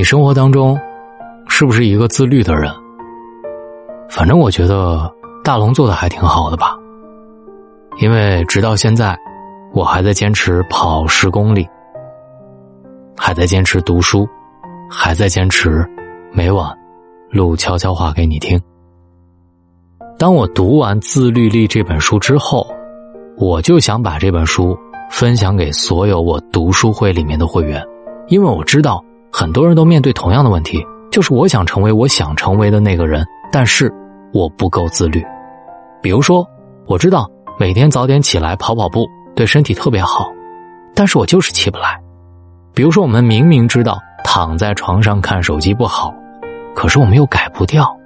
你生活当中是不是一个自律的人？反正我觉得大龙做的还挺好的吧，因为直到现在，我还在坚持跑十公里，还在坚持读书，还在坚持每晚录悄悄话给你听。当我读完《自律力》这本书之后，我就想把这本书分享给所有我读书会里面的会员，因为我知道很多人都面对同样的问题，就是我想成为我想成为的那个人，但是我不够自律。比如说，我知道每天早点起来跑跑步对身体特别好，但是我就是起不来。比如说，我们明明知道躺在床上看手机不好，可是我们又改不掉。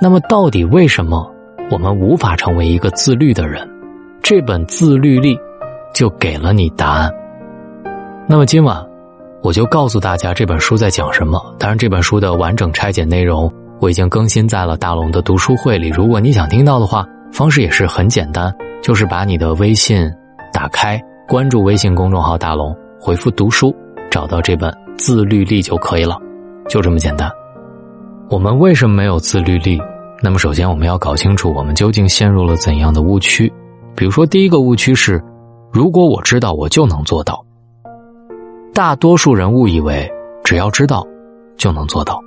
那么，到底为什么我们无法成为一个自律的人？这本《自律力》就给了你答案。那么今晚，我就告诉大家这本书在讲什么。当然，这本书的完整拆解内容我已经更新在了大龙的读书会里。如果你想听到的话，方式也是很简单，就是把你的微信打开，关注微信公众号“大龙”，回复“读书”，找到这本《自律力》就可以了，就这么简单。我们为什么没有自律力？那么，首先我们要搞清楚我们究竟陷入了怎样的误区。比如说，第一个误区是，如果我知道，我就能做到。大多数人误以为只要知道就能做到，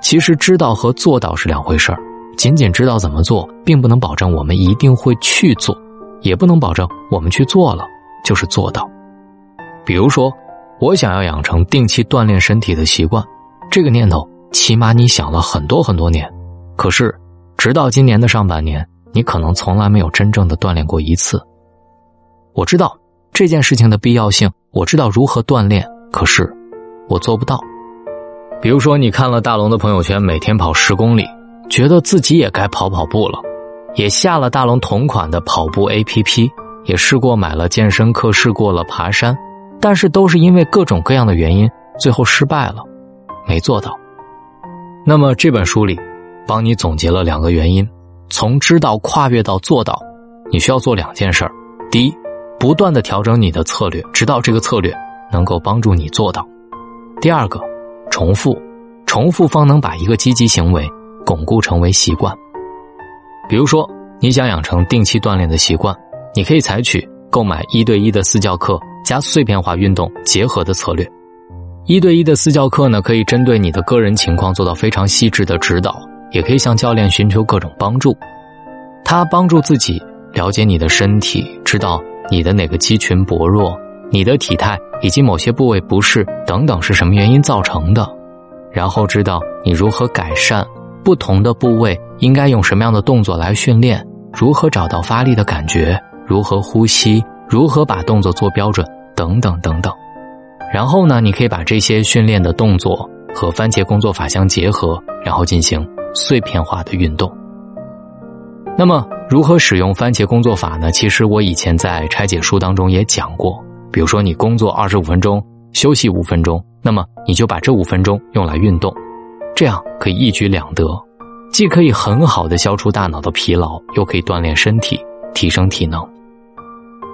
其实知道和做到是两回事儿。仅仅知道怎么做，并不能保证我们一定会去做，也不能保证我们去做了就是做到。比如说，我想要养成定期锻炼身体的习惯，这个念头。起码你想了很多很多年，可是直到今年的上半年，你可能从来没有真正的锻炼过一次。我知道这件事情的必要性，我知道如何锻炼，可是我做不到。比如说，你看了大龙的朋友圈，每天跑十公里，觉得自己也该跑跑步了，也下了大龙同款的跑步 APP，也试过买了健身课，试过了爬山，但是都是因为各种各样的原因，最后失败了，没做到。那么这本书里，帮你总结了两个原因：从知道跨越到做到，你需要做两件事儿。第一，不断的调整你的策略，直到这个策略能够帮助你做到；第二个，重复，重复方能把一个积极行为巩固成为习惯。比如说，你想养成定期锻炼的习惯，你可以采取购买一对一的私教课加碎片化运动结合的策略。一对一的私教课呢，可以针对你的个人情况做到非常细致的指导，也可以向教练寻求各种帮助。他帮助自己了解你的身体，知道你的哪个肌群薄弱，你的体态以及某些部位不适等等是什么原因造成的，然后知道你如何改善不同的部位，应该用什么样的动作来训练，如何找到发力的感觉，如何呼吸，如何把动作做标准，等等等等。然后呢，你可以把这些训练的动作和番茄工作法相结合，然后进行碎片化的运动。那么，如何使用番茄工作法呢？其实我以前在拆解书当中也讲过。比如说，你工作二十五分钟，休息五分钟，那么你就把这五分钟用来运动，这样可以一举两得，既可以很好的消除大脑的疲劳，又可以锻炼身体，提升体能。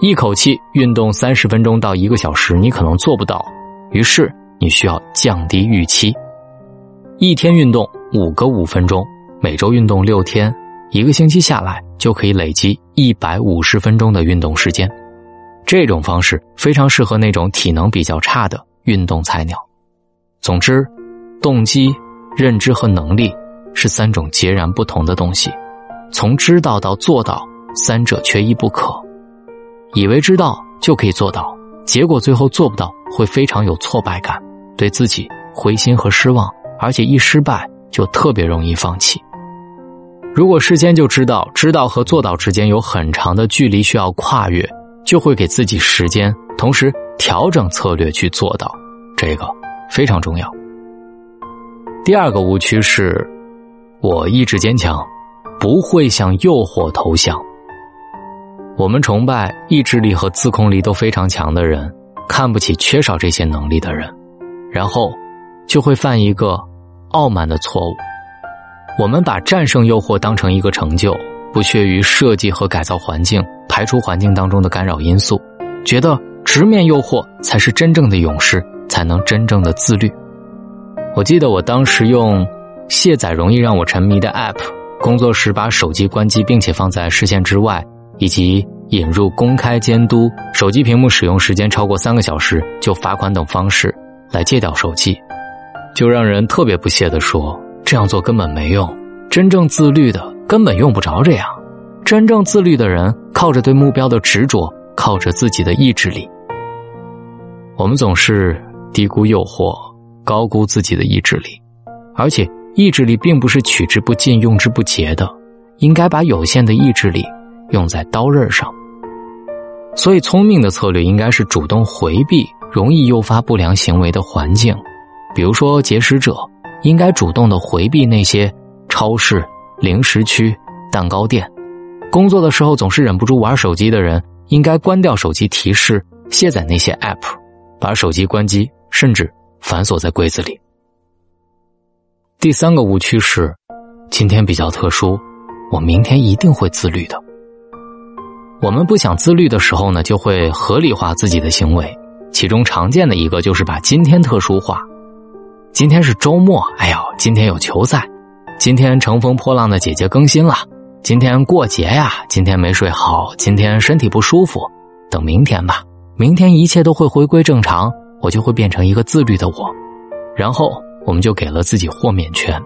一口气运动三十分钟到一个小时，你可能做不到，于是你需要降低预期。一天运动五个五分钟，每周运动六天，一个星期下来就可以累积一百五十分钟的运动时间。这种方式非常适合那种体能比较差的运动菜鸟。总之，动机、认知和能力是三种截然不同的东西，从知道到做到，三者缺一不可。以为知道就可以做到，结果最后做不到，会非常有挫败感，对自己灰心和失望，而且一失败就特别容易放弃。如果事先就知道，知道和做到之间有很长的距离需要跨越，就会给自己时间，同时调整策略去做到，这个非常重要。第二个误区是，我意志坚强，不会向诱惑投降。我们崇拜意志力和自控力都非常强的人，看不起缺少这些能力的人，然后就会犯一个傲慢的错误。我们把战胜诱惑当成一个成就，不屑于设计和改造环境，排除环境当中的干扰因素，觉得直面诱惑才是真正的勇士，才能真正的自律。我记得我当时用卸载容易让我沉迷的 App，工作时把手机关机并且放在视线之外，以及引入公开监督、手机屏幕使用时间超过三个小时就罚款等方式来戒掉手机，就让人特别不屑地说：“这样做根本没用，真正自律的根本用不着这样。真正自律的人靠着对目标的执着，靠着自己的意志力。我们总是低估诱惑。”高估自己的意志力，而且意志力并不是取之不尽、用之不竭的，应该把有限的意志力用在刀刃上。所以，聪明的策略应该是主动回避容易诱发不良行为的环境，比如说节食者应该主动的回避那些超市、零食区、蛋糕店；工作的时候总是忍不住玩手机的人，应该关掉手机提示，卸载那些 App，把手机关机，甚至。反锁在柜子里。第三个误区是，今天比较特殊，我明天一定会自律的。我们不想自律的时候呢，就会合理化自己的行为，其中常见的一个就是把今天特殊化。今天是周末，哎呦，今天有球赛，今天乘风破浪的姐姐更新了，今天过节呀，今天没睡好，今天身体不舒服，等明天吧，明天一切都会回归正常。我就会变成一个自律的我，然后我们就给了自己豁免权，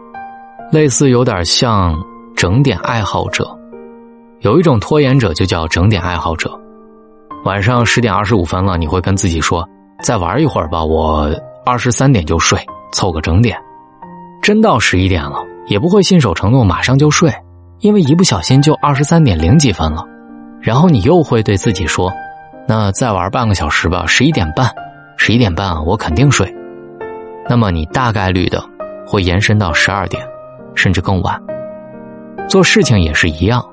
类似有点像整点爱好者。有一种拖延者就叫整点爱好者。晚上十点二十五分了，你会跟自己说：“再玩一会儿吧，我二十三点就睡，凑个整点。”真到十一点了，也不会信守承诺马上就睡，因为一不小心就二十三点零几分了。然后你又会对自己说：“那再玩半个小时吧，十一点半。”十一点半，我肯定睡。那么你大概率的会延伸到十二点，甚至更晚。做事情也是一样，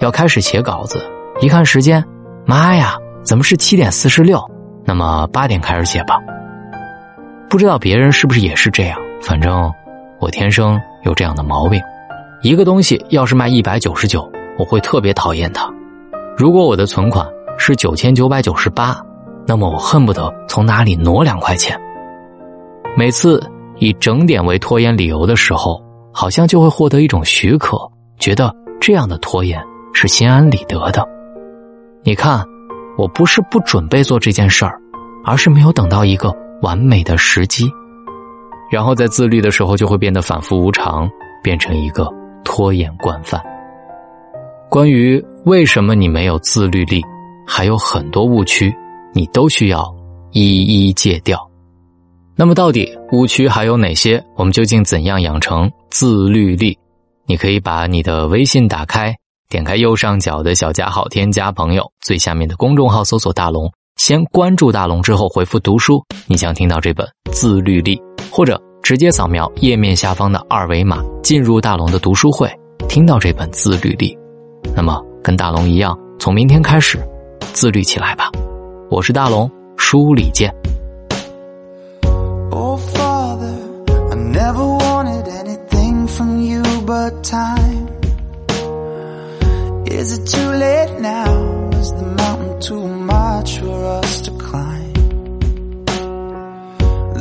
要开始写稿子，一看时间，妈呀，怎么是七点四十六？那么八点开始写吧。不知道别人是不是也是这样？反正我天生有这样的毛病。一个东西要是卖一百九十九，我会特别讨厌它。如果我的存款是九千九百九十八。那么我恨不得从哪里挪两块钱。每次以整点为拖延理由的时候，好像就会获得一种许可，觉得这样的拖延是心安理得的。你看，我不是不准备做这件事儿，而是没有等到一个完美的时机，然后在自律的时候就会变得反复无常，变成一个拖延惯犯。关于为什么你没有自律力，还有很多误区。你都需要一一戒掉。那么，到底误区还有哪些？我们究竟怎样养成自律力？你可以把你的微信打开，点开右上角的小加号，添加朋友，最下面的公众号搜索“大龙”，先关注大龙，之后回复“读书”，你想听到这本《自律力》，或者直接扫描页面下方的二维码进入大龙的读书会，听到这本《自律力》。那么，跟大龙一样，从明天开始自律起来吧。我是大龙，书里见。Oh Father, I never wanted anything from you but time. Is it too late now? Is the mountain too for us to climb?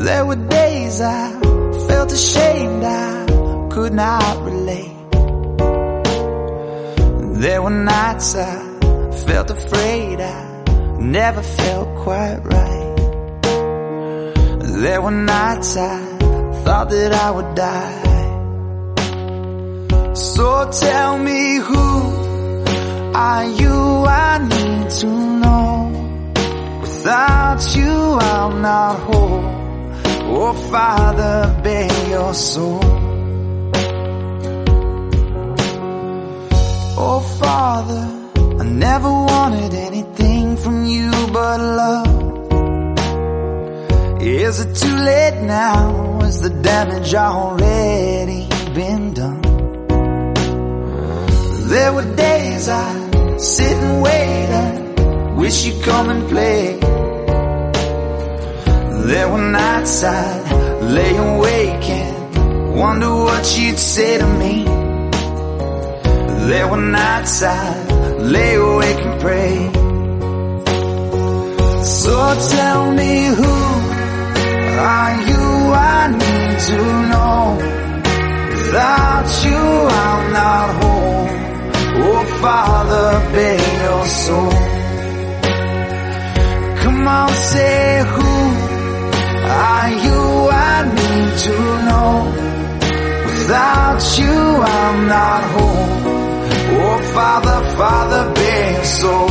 There were days I felt ashamed, I could not relate. There were nights I felt afraid I never felt quite right. There were nights I thought that I would die. So tell me who are you? I need to know. Without you, I'm not whole. Oh, Father, bear your soul. Oh, Father, I never wanted anything from you but love? Is it too late now? Is the damage already been done? There were days I sit and wait and wish you'd come and play. There were nights I'd lay awake and wonder what you'd say to me. There were nights I'd lay awake and pray. So tell me who are you? I need to know. Without you, I'm not home. Oh, Father, bear your soul. Not home. Oh, Father, Father, your soul.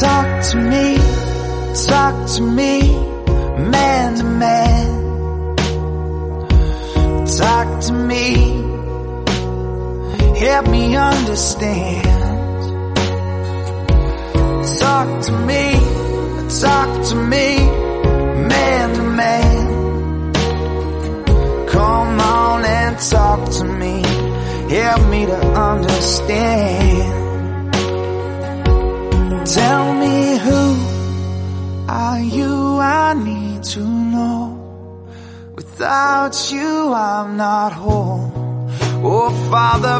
Talk to me, talk to me, man to man. Talk to me, help me understand. Talk to me, talk to me, man to man. Come on and talk to me, help me to understand. Tell me who are you? I need to know. Without you, I'm not whole. Oh, Father,